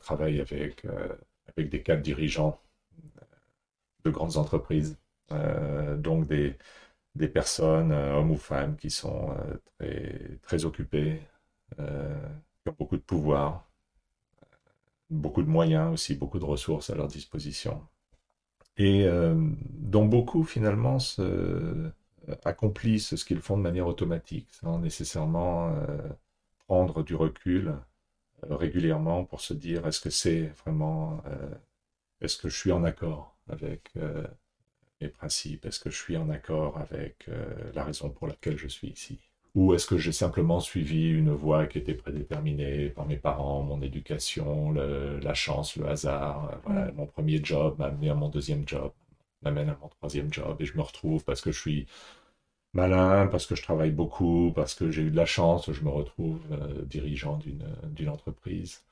travaille avec, avec des cadres dirigeants de grandes entreprises, donc des, des personnes, hommes ou femmes, qui sont très, très occupées, qui ont beaucoup de pouvoir, beaucoup de moyens aussi, beaucoup de ressources à leur disposition. Et dont beaucoup finalement se, accomplissent ce qu'ils font de manière automatique, sans nécessairement prendre du recul euh, régulièrement pour se dire est-ce que c'est vraiment, euh, est-ce que je suis en accord avec euh, mes principes, est-ce que je suis en accord avec la raison pour laquelle je suis ici? Ou est-ce que j'ai simplement suivi une voie qui était prédéterminée par mes parents, mon éducation, la chance, le hasard Mon premier job m'a amené à mon deuxième job, m'amène à mon troisième job, et je me retrouve parce que je suis malin, parce que je travaille beaucoup, parce que j'ai eu de la chance, je me retrouve euh, dirigeant d'une entreprise.